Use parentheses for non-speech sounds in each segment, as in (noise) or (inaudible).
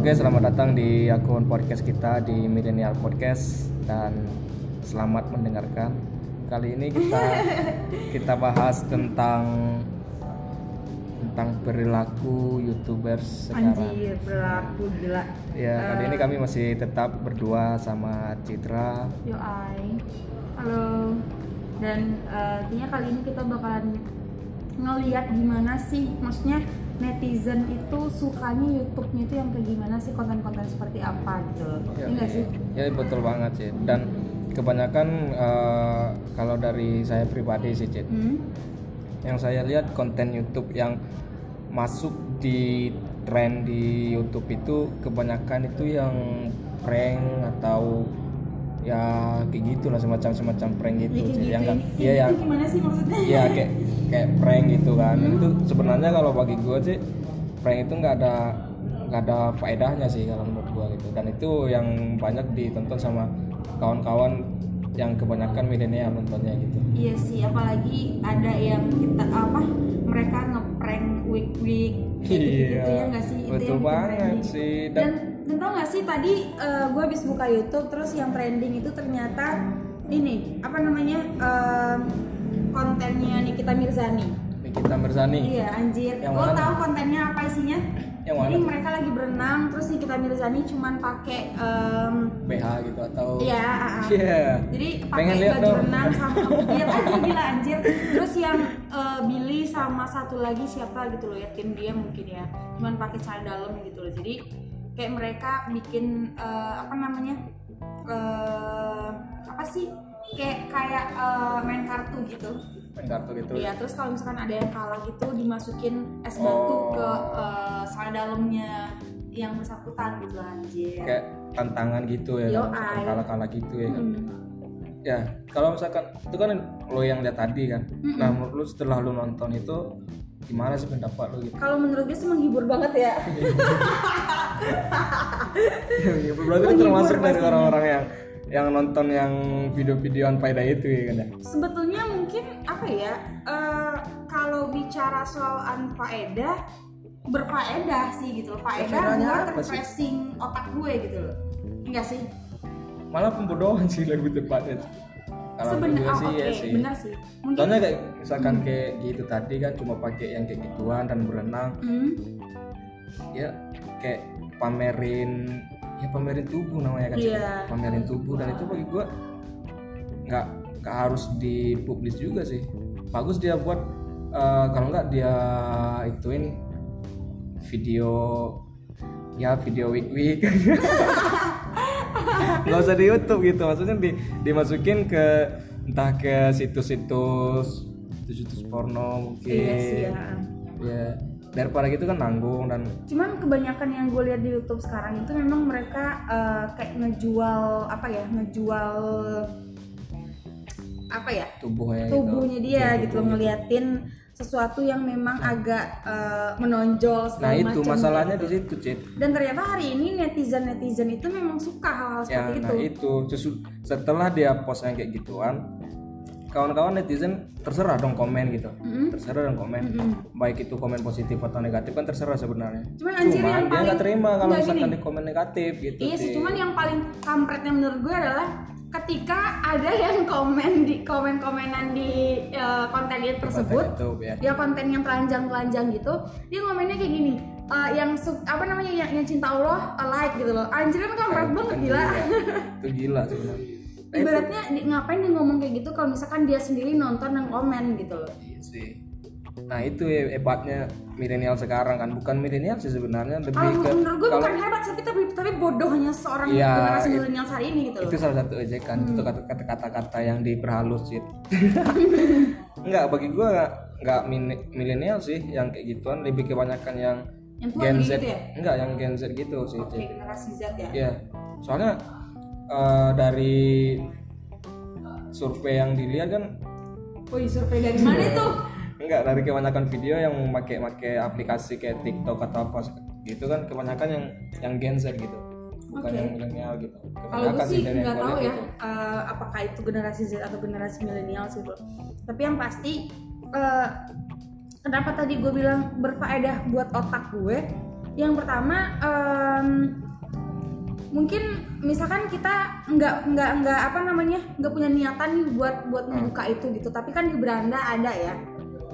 Oke, selamat datang di akun podcast kita di Millennial Podcast dan selamat mendengarkan. Kali ini kita (laughs) kita bahas tentang tentang perilaku youtubers sekarang. Anjir, berlaku gila. Ya, kali ini kami masih tetap berdua sama Citra. Yo ai. Halo. Dan eh, kayaknya kali ini kita bakalan ngeliat gimana sih maksudnya netizen itu sukanya YouTube-nya itu yang kayak gimana sih konten-konten seperti apa gitu. Ya, Iya nggak sih? ya betul banget sih. Dan kebanyakan eh, kalau dari saya pribadi sih, Cit, Hmm? yang saya lihat konten YouTube yang masuk di tren di YouTube itu kebanyakan itu yang prank atau ya kayak gitu lah semacam semacam prank gitu Ya, kayak sih. gitu. yang ya. Kayak iya gitu yang gimana sih maksudnya? iya kayak kayak prank gitu kan Dan itu sebenarnya kalau bagi gue sih prank itu nggak ada nggak ada faedahnya sih kalau menurut gue gitu dan itu yang banyak ditonton sama kawan-kawan yang kebanyakan milenial nontonnya gitu Iya sih, apalagi ada yang kita apa mereka ngeprank week week kayak gitu gitu ya nggak sih? Itu Iya, betul yang banget trending. sih Dan, dan dan tau gak sih tadi gue habis buka YouTube terus yang trending itu ternyata ini apa namanya em, kontennya Nikita Mirzani. Nikita Mirzani Iya anjir. Yang Lo tahu kontennya apa isinya? Yang mana Jadi tuh? mereka lagi berenang terus Nikita Mirzani cuman pakai em, BH gitu atau Iya, ah, ah. (laughs) Iya. Jadi Pengen pakai baju dong. renang (laughs) sama lihat aja gila anjir. Terus yang eh, Billy sama satu lagi siapa gitu loh ya tim dia mungkin ya. Cuman pakai celana dalam gitu loh. Jadi kayak mereka bikin eh, apa namanya? eh apa sih? Kayak kayak eh, main kartu gitu. main kartu gitu Iya, terus kalau misalkan ada yang kalah gitu dimasukin es batu Oh. ke eh, celana dalamnya yang bersangkutan gitu anjir. kayak tantangan gitu ya ai. kalah-kalah gitu ya kan. Hmm. ya kalau misalkan itu kan lo yang lihat tadi kan Mm-mm. nah menurut lu setelah lu nonton itu gimana sih pendapat lu gitu Kalau menurut gue sih menghibur banget ya. ya, berarti lu Menghibur termasuk dari orang-orang yang yang nonton yang video-videoan faedah itu ya kan ya Sebetulnya mungkin apa ya? eh, kalau bicara soal anfaedah berfaedah sih gitu loh. Faedah buat refreshing otak gue gitu loh. Enggak sih? malah pembodohan sih lebih tepatnya kalau Sebenarnya gue oh, sih oke, ya sih benar sih. Mungkin Soalnya kayak misalkan kayak gitu tadi kan cuma pakai yang kayak gituan dan berenang Hmm, ya kayak pamerin ya pamerin tubuh namanya kan? Iya. pamerin tubuh dan itu bagi gua nggak nggak harus dipublis juga sih bagus dia buat eh, kalau nggak dia ituin video ya video week week (laughs) nggak usah di YouTube gitu maksudnya di, dimasukin ke entah ke situs-situs situs-situs porno mungkin iya sih ya. ya daripada gitu kan nanggung dan Cuman kebanyakan yang gue lihat di YouTube sekarang itu memang mereka eh, kayak ngejual apa ya? Ngejual apa ya? tubuhnya gitu. tubuhnya dia Tubuh gitu gitu. ngeliatin sesuatu yang memang agak eh, menonjol nah itu macem masalahnya gitu. di situ cit dan ternyata hari ini netizen netizen itu memang suka hal-hal ya seperti nah itu itu setelah dia post yang kayak gituan kawan-kawan netizen terserah dong komen gitu. Mm-mm. terserah dong komen. Baik itu komen positif atau negatif kan terserah sebenarnya. Cuman anjir yang dia paling- nggak terima kalau misalkan gini. di komen negatif gitu iya sih cuman yang paling kampretnya menurut gue adalah ketika ada yang komen di komen-komenan di eh, konten itu tersebut YouTube ya. dia konten yang telanjang-telanjang gitu dia ngomennya kayak gini eh, yang su- apa namanya yang, yang cinta Allah eh, like gitu loh. Anjir kan kampret banget kan gila. (laughs) itu gila sebenarnya ibaratnya di- ngapain dia ngomong kayak gitu kalau misalkan dia sendiri nonton dan komen gitu loh Iya sih. Nah itu ya hebatnya milenial sekarang kan, bukan milenial sih sebenarnya lebih kalau ke menurut gue kalau bukan hebat tapi tapi, tapi bodohnya seorang Iya, generasi milenial hari ini gitu loh itu salah satu ejekan itu kata- kata-kata yang diperhalus sih. (laughs) Enggak bagi gua nggak milenial sih yang kayak gituan lebih kebanyakan yang yang Gen Z gitu ya enggak yang Gen Z gitu sih. oke Cik. generasi Z ya Iya. Soalnya eh, dari survei yang dilihat kan Wih survei dari mana tuh enggak dari kebanyakan video yang memakai pakai aplikasi kayak TikTok atau apa gitu kan kebanyakan yang yang Gen Z gitu. Bukan Oke. yang milenial gitu. Kalau gue Kebanyakan sih nggak tahu ya gitu. eh, apakah itu generasi Z atau generasi milenial sih bro tapi yang pasti eh, kenapa tadi gue bilang berfaedah buat otak gue? Yang pertama em, mungkin misalkan kita nggak nggak nggak apa namanya nggak punya niatan nih buat buat Hmm. membuka itu gitu tapi kan di beranda ada ya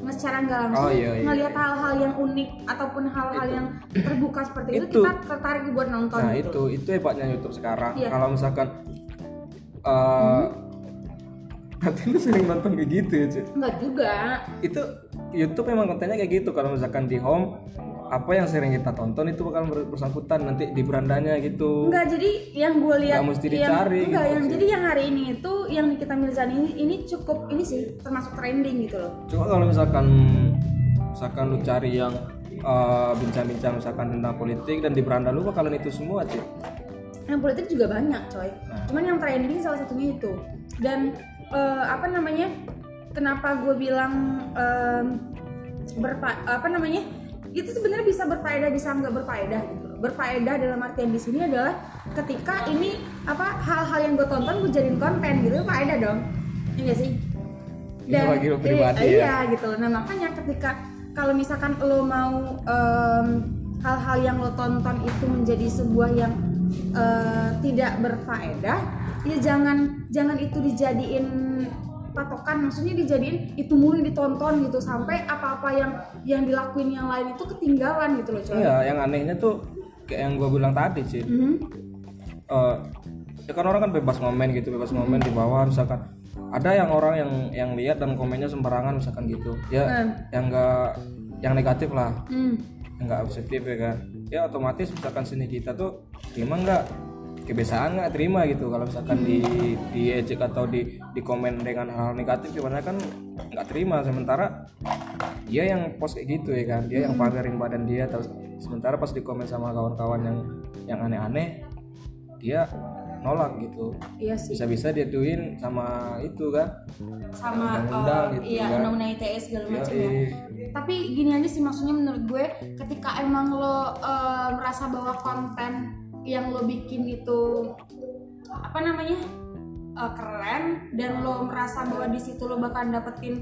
secara nggak langsung Oh, iya, iya, ngelihat hal-hal yang unik ataupun hal-hal yang terbuka seperti itu, Itu. kita tertarik buat nonton Nah gitu itu itu hebatnya YouTube sekarang. Iya. Kalau misalkan eh nanti lu sering nonton kayak gitu ya Cik. nggak juga Itu YouTube memang kontennya kayak gitu. Kalau misalkan di home apa yang sering kita tonton itu bakal ber- bersangkutan nanti di berandanya gitu. Enggak, jadi yang gue lihat Nggak mesti yang, dicari enggak, gitu yang sih. jadi yang hari ini itu yang Nikita Mirzani ini, ini cukup ini sih termasuk trending gitu loh. Cuma kalau misalkan misalkan lu cari yang eh, bincang-bincang misalkan tentang politik dan di beranda lu bakalan itu semua Cik. Yang politik juga banyak, coy. Nah. Cuman yang trending salah satunya itu. Dan eh, apa namanya? Kenapa gue bilang em, berfa- apa namanya? Itu sebenarnya bisa berfaedah bisa nggak berfaedah gitu. Berfaedah dalam artian di sini adalah ketika ini apa hal-hal yang gue tonton gue jadiin konten gitu faedah dong. Iya sih? Iya, bagi lu pribadi iya, ya. iya gitu. Nah makanya ketika kalau misalkan lo mau em, hal-hal yang lo tonton itu menjadi sebuah yang eh, tidak berfaedah, ya jangan jangan itu dijadiin patokan. Maksudnya dijadiin itu mulu ditonton gitu sampai apa-apa yang yang dilakuin yang lain itu ketinggalan gitu loh coy. Iya, yang anehnya tuh kayak yang gua bilang tadi Cik. Mhm. eh ya kan orang kan bebas ngomen gitu bebas ngomen di bawah misalkan ada yang orang yang yang lihat dan komennya sembarangan misalkan gitu ya Hmm. yang enggak yang negatif lah Hmm. yang enggak positif ya kan ya otomatis misalkan sini kita tuh terima nggak kebiasaan nggak terima gitu. Kalau misalkan di di ejek atau di di komen dengan hal negatif gimana kan nggak terima. Sementara dia yang post kayak gitu ya kan? Dia yang pamerin badan dia. Terus sementara pas di komen sama kawan-kawan yang yang aneh-aneh dia nolak gitu. Iya sih. bisa-bisa dia tuin sama itu kan? Sama Undang-undang eh, gitu iya kan. undang-undang ITE segala ya, macam ya. eh, tapi gini aja sih maksudnya menurut gue ketika emang lo eh, merasa bahwa konten yang lo bikin itu apa namanya eh, keren dan lo merasa bahwa di situ lo bakal dapetin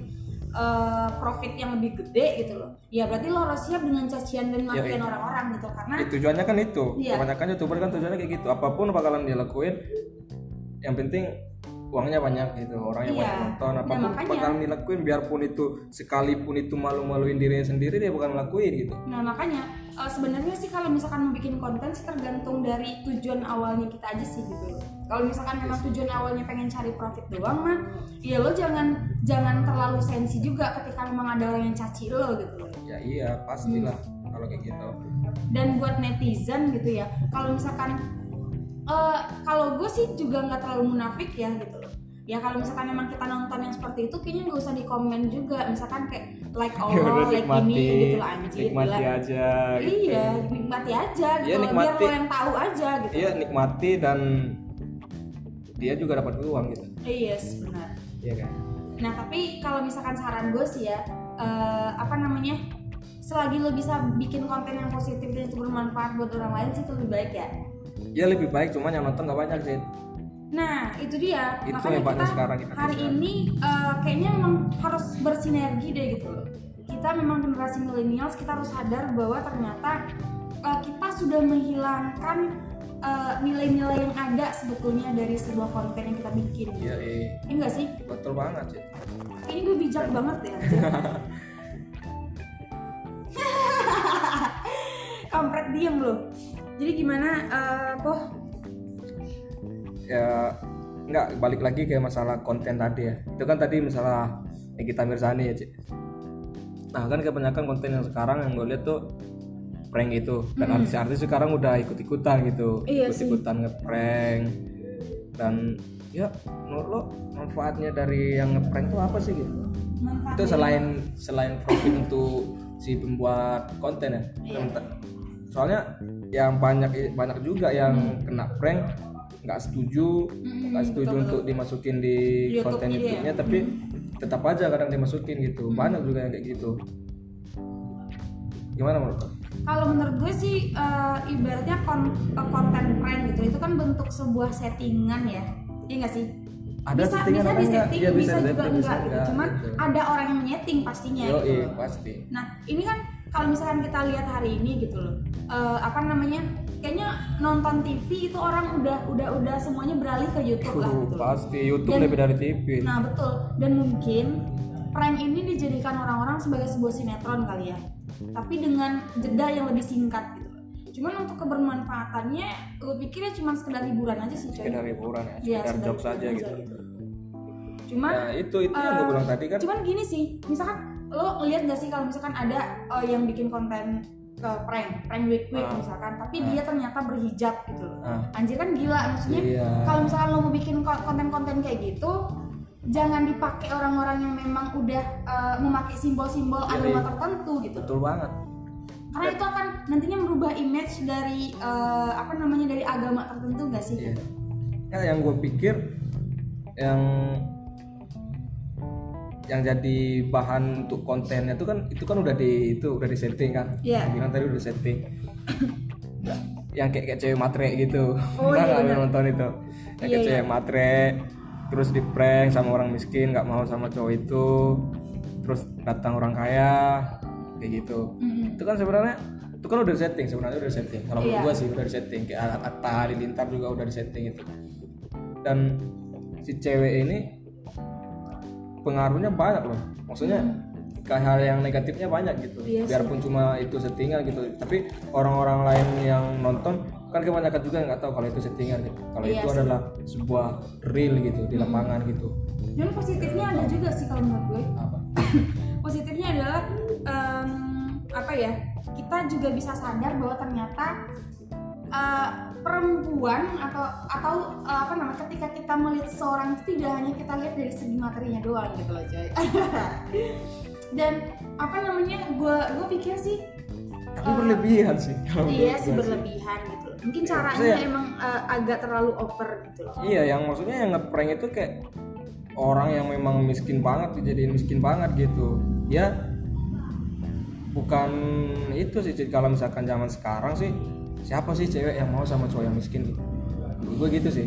eh, profit yang lebih gede gitu loh ya berarti lo harus siap dengan cacian dan makian iya. orang-orang gitu karena Ya, tujuannya kan itu Iya. kebanyakan youtuber kan tujuannya kayak gitu apa pun bakalan dia lakuin yang penting uangnya banyak gitu orangnya Iya. banyak nonton Nah, apa pun makanya. bakalan dilakuin biarpun itu sekalipun itu malu-maluin dirinya sendiri dia bakal ngelakuin gitu Nah makanya eh, sebenarnya sih kalau misalkan mau bikin konten sih tergantung dari tujuan awalnya kita aja sih gitu loh. Kalau misalkan memang tujuan awalnya pengen cari profit doang mah, ya lo jangan jangan terlalu sensi juga ketika memang ada orang yang caci lo gitu ya iya pastilah Hmm. kalau kayak gitu Dan buat netizen gitu ya, kalau misalkan eh, kalau gue sih juga nggak terlalu munafik ya gitu. Ya kalau misalkan memang kita nonton yang seperti itu, kayaknya nggak usah di komen juga. Misalkan kayak like (laughs) Ya Allah, udah like ini gitu lah anjir. nikmati gila. aja gitu. Iya, nikmati aja gitu Iya, loh, biar nikmati. lo yang tahu aja gitu. iya nikmati dan dia juga dapat uang gitu Iya, yes, benar. iya kan Nah, tapi kalau misalkan saran gue sih ya, eh, apa namanya? Selagi lo bisa bikin konten yang positif dan itu bermanfaat buat orang lain sih itu lebih baik ya. ya lebih baik cuman yang nonton gak banyak sih Nah, itu dia. Itu Makanya kita sekarang kita hari sekarang. ini eh, kayaknya memang harus bersinergi deh gitu loh. Kita memang generasi millennials, kita harus sadar bahwa ternyata eh, kita sudah menghilangkan eh, nilai-nilai yang ada sebetulnya dari sebuah konten yang kita bikin. iya iya Iya enggak sih? betul banget sih Ini gue bijak banget ya. (laughs) Kampret diem loh. Jadi gimana, eh Poh? Ya nggak balik lagi ke masalah konten tadi ya. Itu kan tadi masalah Nikita Mirzani ya Cik. Nah kan kebanyakan konten yang sekarang yang gue lihat tuh prank itu. Dan artis-artis sekarang udah ikut-ikutan gitu. Iya ikut-ikutan ngeprank. Dan ya menurut lo manfaatnya dari yang ngeprank tuh apa sih gitu Manfaat itu selain selain profit untuk si pembuat konten ya? Iya. Soalnya yang banyak banyak juga yang kena prank nggak setuju nggak setuju betul, untuk dimasukin di YouTube konten iya. YouTube-nya tapi tetap aja kadang dimasukin gitu. Banyak juga yang kayak gitu. Gimana menurut lo? Kalau menurut gue sih eh, ibaratnya kon- eh, konten prank gitu itu kan bentuk sebuah settingan ya, iya nggak sih? ada bisa settingan bisa di setting Iya, bisa, bisa juga setting, bisa enggak gitu. enggak, cuman gitu. ada orang yang menyeting pastinya Yo, gitu. iya, pasti. Nah ini kan kalau misalkan kita lihat hari ini gitu loh eh, apa namanya kayaknya nonton TV itu orang udah udah udah semuanya beralih ke YouTube lah Uh, gitu loh. pasti YouTube Dan- lebih dari TV Nah betul dan mungkin prank ini dijadikan orang-orang sebagai sebuah sinetron kali ya, tapi dengan jeda yang lebih singkat gitu. Cuman untuk kebermanfaatannya, lu pikir ya cuma sekedar hiburan aja sih coy. sekedar hiburan ya Iya, sekedar jokes aja gitu Cuman nah itu itu yang gue eh, bilang tadi kan cuman gini sih, misalkan lo ngeliat gak sih kalau misalkan ada eh, yang bikin konten ke prank, prank week week Ah. misalkan, tapi Ah. dia ternyata berhijab gitu loh. Ah. Anjir kan gila maksudnya. Iya. Kalau misalkan lo mau bikin ko- konten-konten kayak gitu, jangan dipakai orang-orang yang memang udah eh, memakai simbol-simbol Iya, agama iya. tertentu gitu. betul banget Karena itu akan nantinya merubah image dari eh, apa namanya dari agama tertentu gak sih? Iya. Ya, yang gue pikir yang yang jadi bahan untuk kontennya itu kan itu kan udah di itu udah di setting kan Iya. bilang tadi udah setting Nah, (coughs) yang kayak kayak cewek matre gitu Oh, iya, nggak bener. nonton itu yang Iya, kayak iya. cewek matre terus di prank sama orang miskin nggak mau sama cowok itu terus datang orang kaya kayak gitu Mm-mm. itu kan sebenarnya itu kan udah di setting sebenarnya udah di setting kalau menurut Iya. gua sih udah setting kayak Atta Halilintar juga udah di setting itu dan si cewek ini pengaruhnya banyak loh maksudnya ke hal yang negatifnya banyak gitu Hmm. Iya biarpun cuma itu settingan gitu tapi orang-orang lain yang nonton kan kebanyakan juga nggak tahu kalau itu settingan gitu kalau Iya itu. Hmm. adalah sebuah real gitu di lapangan gitu Dan positifnya ada juga sih kalau menurut gue. apa (coughs) positifnya adalah em, apa ya kita juga bisa sadar bahwa ternyata eh, perempuan atau atau eh, apa namanya ketika kita melihat seorang itu tidak hanya kita lihat dari segi materinya doang gitu loh coy. (laughs) Dan apa namanya gue gue pikir sih tapi berlebihan sih. kalau iya sih berlebihan gitu loh. mungkin caranya maksudnya- emang eh, agak terlalu over gitu loh. Iya, yang maksudnya yang ngeprank itu kayak orang yang memang miskin banget dijadiin miskin banget gitu. Ya bukan itu sih kalau misalkan zaman sekarang sih siapa sih cewek yang mau sama cowok yang miskin gitu. Gue gitu sih.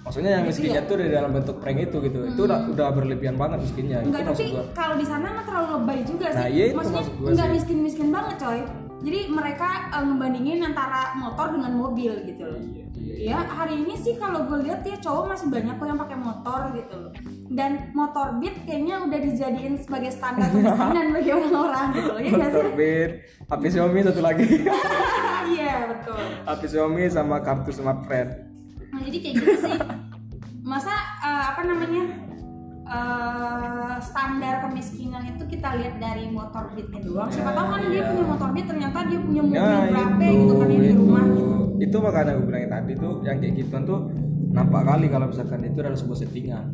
Maksudnya yang Gitu miskinnya ya? tuh di dalam bentuk prank itu gitu. Itu udah udah berlebihan banget miskinnya. Enggak, itu tapi kalau di sana mah terlalu lebay juga sih. Nah, iya itu Maksudnya maksud enggak sih. miskin-miskin banget, coy. Jadi mereka eh, ngebandingin antara motor dengan mobil gitu loh. Iya, iya. Ya, hari ini sih kalau gue lihat ya cowok masih banyak kok yang pakai motor gitu loh. Dan motor beat kayaknya udah dijadiin sebagai standar kemiskinan (laughs) bagi orang-orang gitu loh. Ya nggak sih? Motor beat, HP Xiaomi satu lagi. (laughs) Iya, betul. HP Xiaomi sama kartu smartphone. Nah, jadi kayak gitu sih. Masa eh, apa namanya? eh, standar kemiskinan itu kita lihat dari motor beatnya doang. Siapa tahu kan dia Iya. punya motor beat ternyata dia punya mobil Nah berapa itu, gitu kan yang di rumah gitu. itu makanya gue bilangin tadi tuh yang kayak gituan tuh nampak kali kalau misalkan itu adalah sebuah settingan.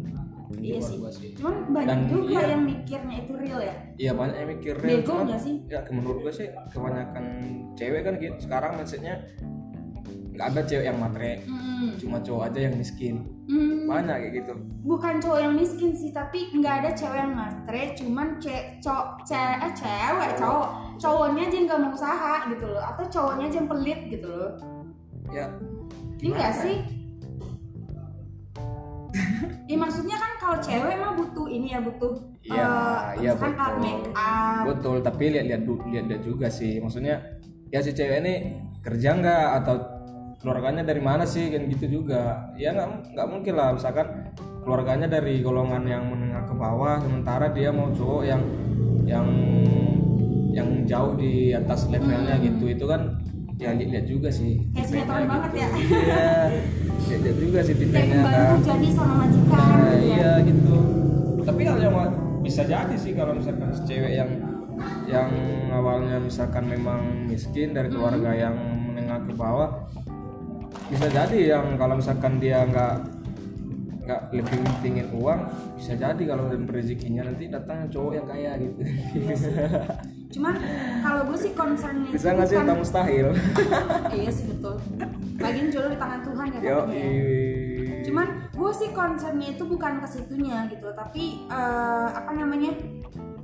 Iya Itu sih. Cuman banyak Dan juga iya. yang mikirnya itu real ya. Iya banyak yang mikir real, Bego cuman- nggak sih? Ya menurut gue sih kebanyakan cewek kan gitu sekarang mindsetnya nggak ada cewek yang matre, Mm-mm. cuma cowok aja yang miskin. Hmm, Banyak kayak gitu. bukan cowok yang miskin sih, tapi nggak ada cewek yang matre, cuman ce cowok ce- eh, cewek cowok cowoknya aja yang nggak mau usaha gitu loh, atau cowoknya aja yang pelit gitu loh. Ya Ini nggak gimana sih? Ya maksudnya kan kalau cewek mah butuh ini ya butuh iya, misalkan alat betul. make up. Betul, tapi lihat-lihat lihat-lihat juga sih. Maksudnya ya si cewek ini kerja nggak atau keluarganya dari mana sih kan gitu juga. Ya nggak nggak mungkin lah misalkan keluarganya dari golongan yang menengah ke bawah sementara dia mau cowok yang yang yang jauh di atas levelnya gitu. Itu kan ya lihat juga sih. Hmm. Kayak sinetron banget ya. Iya. (laughs) Lihat juga sih tipenya kan. jadi sama majikan Nah, gitu ya. iya gitu. Tapi kalau yang bisa jadi sih kalau misalkan si cewek yang yang awalnya misalkan memang miskin dari keluarga yang menengah ke bawah bisa jadi yang kalau misalkan dia nggak nggak lebih pentingin uang bisa jadi kalau dan rezekinya nanti datang cowok yang kaya gitu Cuman kalau gue sih concernnya bisa nggak sih bukan- tak mustahil (laughs) iya sih betul. Lagian jodoh di tangan Tuhan ya yo katanya ya. Cuman gue sih concernnya itu bukan ke situnya gitu, tapi eh, apa namanya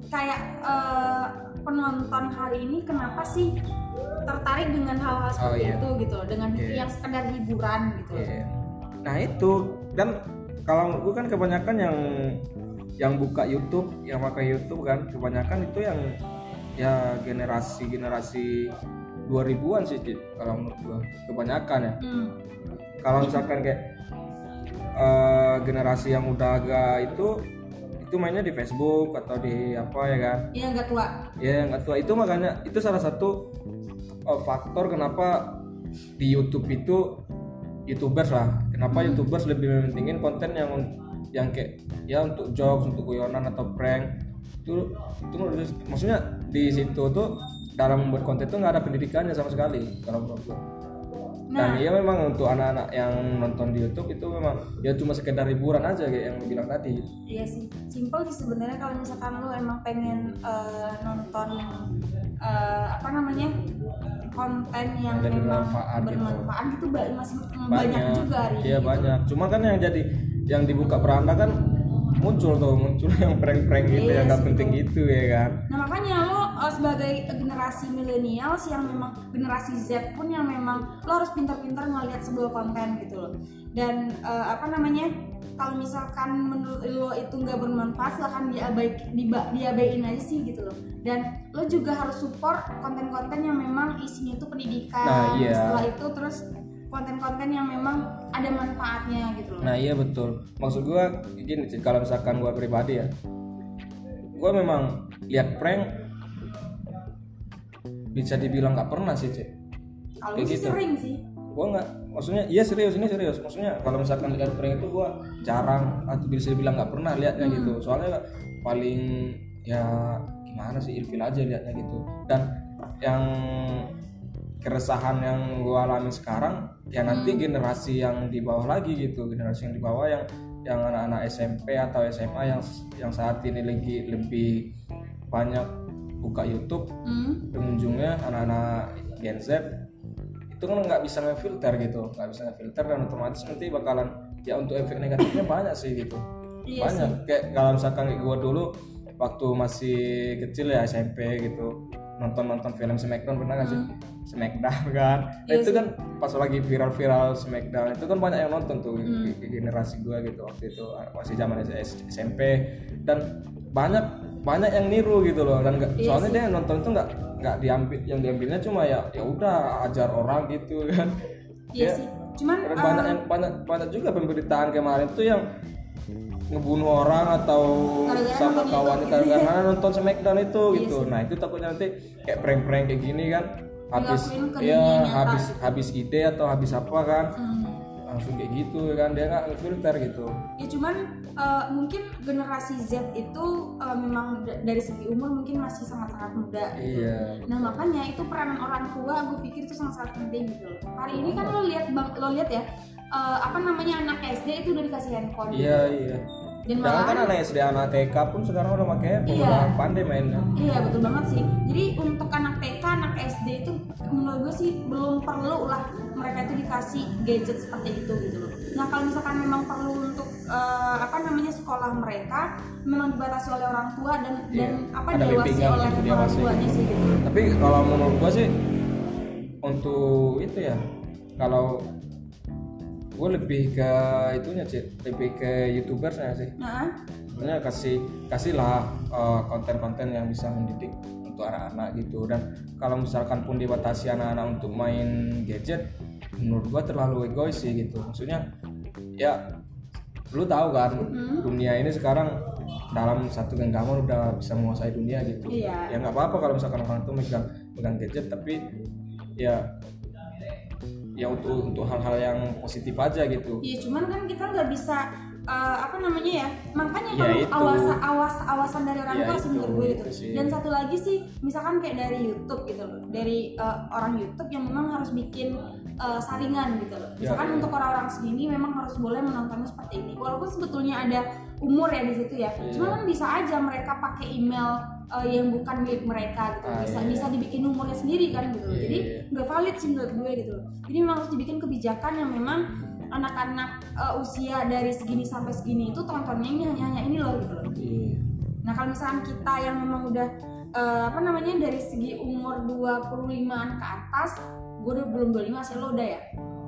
kayak eh, penonton hari ini kenapa sih tertarik dengan hal-hal seperti iya. itu gitu dengan Iya. yang sekedar hiburan gitu. loh. Iya. Nah itu dan kalau gue kan kebanyakan yang yang buka YouTube yang pakai YouTube kan kebanyakan itu yang ya generasi generasi 2000-an sih Cid, kalau menurut gua. Kebanyakan ya. Hmm. kalau misalkan kayak eh, generasi yang udah agak itu itu mainnya di Facebook atau di apa ya kan? Iya nggak tua. ya nggak tua. Itu makanya itu salah satu eh, faktor kenapa di YouTube itu youtubers lah. Kenapa youtubers lebih mementingin konten yang yang kayak ya untuk jokes untuk guyonan atau prank. Itu itu maksudnya di situ tuh dalam membuat konten itu nggak ada pendidikannya sama sekali kalau menurut gua. Dan iya memang untuk anak-anak yang nonton di YouTube itu memang ya cuma sekedar hiburan aja kayak yang lu bilang tadi. Iya sih, simpel sih sebenarnya kalau misalkan lu emang pengen eh, nonton eh, apa namanya konten yang Konten memang bermanfaat gitu. bermanfaat gitu, masih banyak, juga hari iya ini. banyak. Cuma kan yang jadi yang dibuka beranda kan muncul tuh muncul (laughs) yang prank-prank gitu Iya yang nggak penting gitu ya kan. Nah makanya lo eh, sebagai generasi milenials yang memang generasi Z pun yang memang lo harus pintar-pintar ngelihat sebuah konten gitu loh. Dan eh, apa namanya kalau misalkan menurut lo itu nggak bermanfaat silahkan diabai diba, diabaiin aja sih gitu loh. Dan lo juga harus support konten-konten yang memang isinya itu pendidikan. Nah, iya. Setelah itu terus konten-konten yang memang ada manfaatnya gitu loh. nah iya betul maksud gua gini kalau misalkan gua pribadi ya gua memang lihat prank bisa dibilang nggak pernah sih cek kalau kayak gue sih gitu. sering sih. gua nggak maksudnya iya serius ini serius maksudnya kalau misalkan lihat prank itu gua jarang atau bisa dibilang nggak pernah lihatnya Hmm. gitu soalnya paling ya gimana sih ilfil aja lihatnya gitu dan yang keresahan yang gua alami sekarang ya nanti Hmm. generasi yang di bawah lagi gitu generasi yang di bawah yang yang anak-anak SMP atau SMA yang yang saat ini lagi lebih banyak buka YouTube Hmm. pengunjungnya anak-anak Gen Z itu kan nggak bisa ngefilter gitu nggak bisa ngefilter dan otomatis nanti bakalan ya untuk efek negatifnya banyak sih gitu. Iya banyak. kayak kalau misalkan kayak gue dulu waktu masih kecil ya SMP gitu nonton nonton film Smackdown pernah nggak sih? Smackdown (laughs) kan? Nah, Iya itu kan pas lagi viral-viral Smackdown itu kan banyak yang nonton tuh Hmm. generasi gue gitu waktu itu masih zaman SMP dan banyak banyak yang niru gitu loh dan nggak- Iya soalnya dia nonton itu nggak nggak diambil yang diambilnya cuma ya ya udah ajar orang gitu (laughs) kan Iya Ya, sih. Cuman eh, banyak yang banyak banyak juga pemberitaan kemarin tuh yang ngebunuh orang atau sama kawannya gitu. (laughs) karena nonton Smackdown itu Iya gitu. Nah itu takutnya nanti kayak prank-prank kayak gini kan habis ya nyata habis gitu. habis ide atau habis apa kan hmm, langsung kayak gitu kan dia nggak ngefilter gitu. ya cuman eh, mungkin generasi Z itu eh, memang da- dari segi umur mungkin masih sangat-sangat muda. Iya. Nah makanya itu peranan orang tua gue pikir itu sangat-sangat penting gitu loh. Hari ini kan lo lihat bang, lo lihat ya eh, apa namanya anak SD itu udah dikasih handphone. Iya iya. Dan Jangan kan anak SD anak TK pun sekarang udah pakai handphone, Iya. pandai mainnya. Iya betul banget sih. Jadi untuk menurut gue sih belum perlu lah mereka itu dikasih gadget seperti itu gitu loh. Nah kalau misalkan memang perlu untuk eh, apa namanya sekolah mereka memang dibatasi oleh orang tua dan Iya. dan apa Ada diawasi oleh gitu, orang tuanya sih gitu. Tapi kalau menurut gua sih untuk itu ya kalau gue lebih ke itunya sih lebih ke youtubersnya sih. Nah, sebenarnya kasih kasihlah eh, konten-konten yang bisa mendidik untuk anak-anak gitu. Dan kalau misalkan pun dibatasi anak-anak untuk main gadget menurut gua terlalu egois sih gitu. Maksudnya ya lu tahu kan Hmm. dunia ini sekarang dalam satu genggaman udah bisa menguasai dunia gitu. Iya. ya nggak apa-apa kalau misalkan orang itu megang megang gadget tapi ya ya untuk untuk hal-hal yang positif aja gitu Iya cuman kan kita nggak bisa eh, apa namanya ya makanya Ya, perlu awasan awas awasan dari orang Ya, tua sih menurut gue gitu. itu sih. Dan satu lagi sih misalkan kayak dari YouTube gitu loh dari eh, orang YouTube yang memang harus bikin eh, saringan gitu loh. Ya, Misalkan ya. untuk orang-orang segini memang harus boleh menontonnya seperti ini. Walaupun sebetulnya ada umur ya di situ ya. Iya. Cuma kan bisa aja mereka pakai email eh, yang bukan milik mereka gitu. Ah, bisa iya. bisa dibikin umurnya sendiri kan gitu. Iya, Jadi iya. nggak valid sih menurut gue gitu. Jadi memang harus dibikin kebijakan yang memang anak-anak uh, usia dari segini sampai segini itu tontonnya ini hanya hanya ini loh gitu loh. Iya. Nah kalau misalkan kita yang memang udah uh, apa namanya dari segi umur 25an ke atas, gue udah belum 25 sih lo udah ya.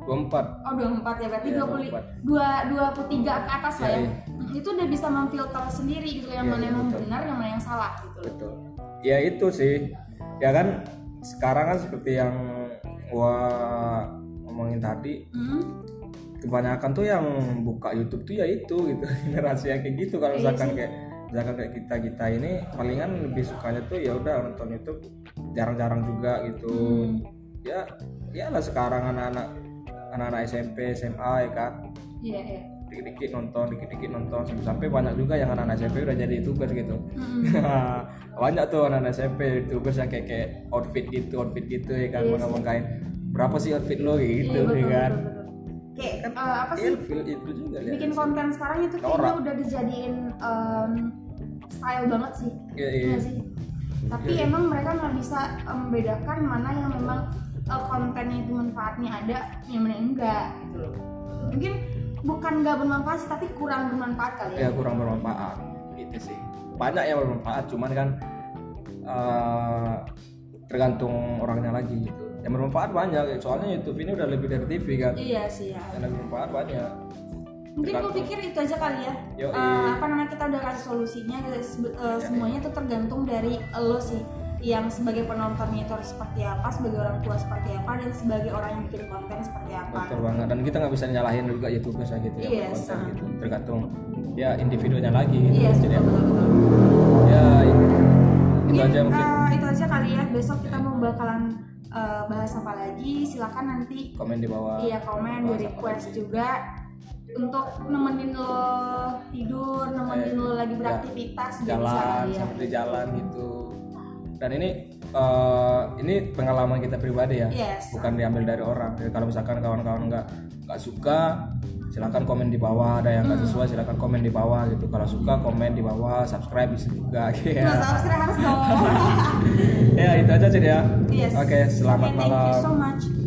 24 Oh 24 ya berarti Iya, 20 dua 23 ke atas lah ya. Hmm, Itu udah bisa memfilter sendiri gitu yang Iya, mana iya, yang betul. benar, yang mana yang salah gitu. Betul. Ya itu sih. Ya kan sekarang kan seperti yang gua ngomongin tadi Hmm, kebanyakan tuh yang buka YouTube tuh ya itu gitu (laughs) generasi yang kayak gitu. Kalau Iya misalkan kayak misalkan kayak kita kita ini palingan lebih sukanya tuh ya udah nonton YouTube jarang-jarang juga gitu. Hmm. ya ya lah sekarang anak-anak anak-anak SMP SMA ya kan Iya, iya. dikit-dikit nonton dikit-dikit nonton sampai banyak juga yang anak-anak SMP udah jadi youtuber gitu Hmm. (laughs) banyak tuh anak-anak SMP youtubers yang kayak kayak outfit gitu outfit gitu ya kan Iya mau kain berapa sih outfit lo gitu Iya, betul, ya kan betul, betul. Kayak eh, apa sih? Ilfil itu juga lihat. Bikin konten sekarang itu kayaknya udah dijadiin em, style banget sih. Iya, iya. Iya sih. Tapi emang mereka nggak bisa em, membedakan mana yang memang eh, kontennya itu manfaatnya ada, yang mana enggak gitu loh. Mungkin bukan nggak bermanfaat sih, tapi kurang bermanfaat kali ya. ya kurang bermanfaat itu sih banyak yang bermanfaat cuman kan eh, tergantung orangnya lagi gitu yang bermanfaat banyak soalnya YouTube ini udah lebih dari TV kan Iya sih ya. yang lebih bermanfaat banyak Mungkin gue pikir itu aja kali ya. Yoi. Eh, apa namanya kita udah kasih solusinya. eh, semuanya tuh tergantung dari lo sih. Yang sebagai penontonnya itu harus seperti apa, sebagai orang tua seperti apa, dan sebagai orang yang bikin konten seperti apa. betul banget dan kita nggak bisa nyalahin juga YouTubers ya gitu yang Iya, berkonten sama. gitu tergantung ya individunya lagi gitu. Iya, jadi betul, betul, ya itu aja mungkin eh, itu aja kali ya. Besok kita mau bakalan eh, bahas apa lagi? Silakan nanti komen di bawah iya komen, di request juga untuk nemenin lo tidur, nemenin Eh, lo lagi ya, beraktivitas bisa jalan ya. sampai di jalan gitu dan ini eh, ini pengalaman kita pribadi ya Yes. bukan diambil dari orang jadi kalau misalkan kawan-kawan nggak nggak suka silakan komen di bawah ada yang nggak Hmm. sesuai silakan komen di bawah gitu kalau suka komen di bawah subscribe bisa juga (laughs) Nggak ya subscribe harus dong. (laughs) ya itu aja jadi ya Yes. oke selamat Okay, thank you malam so much.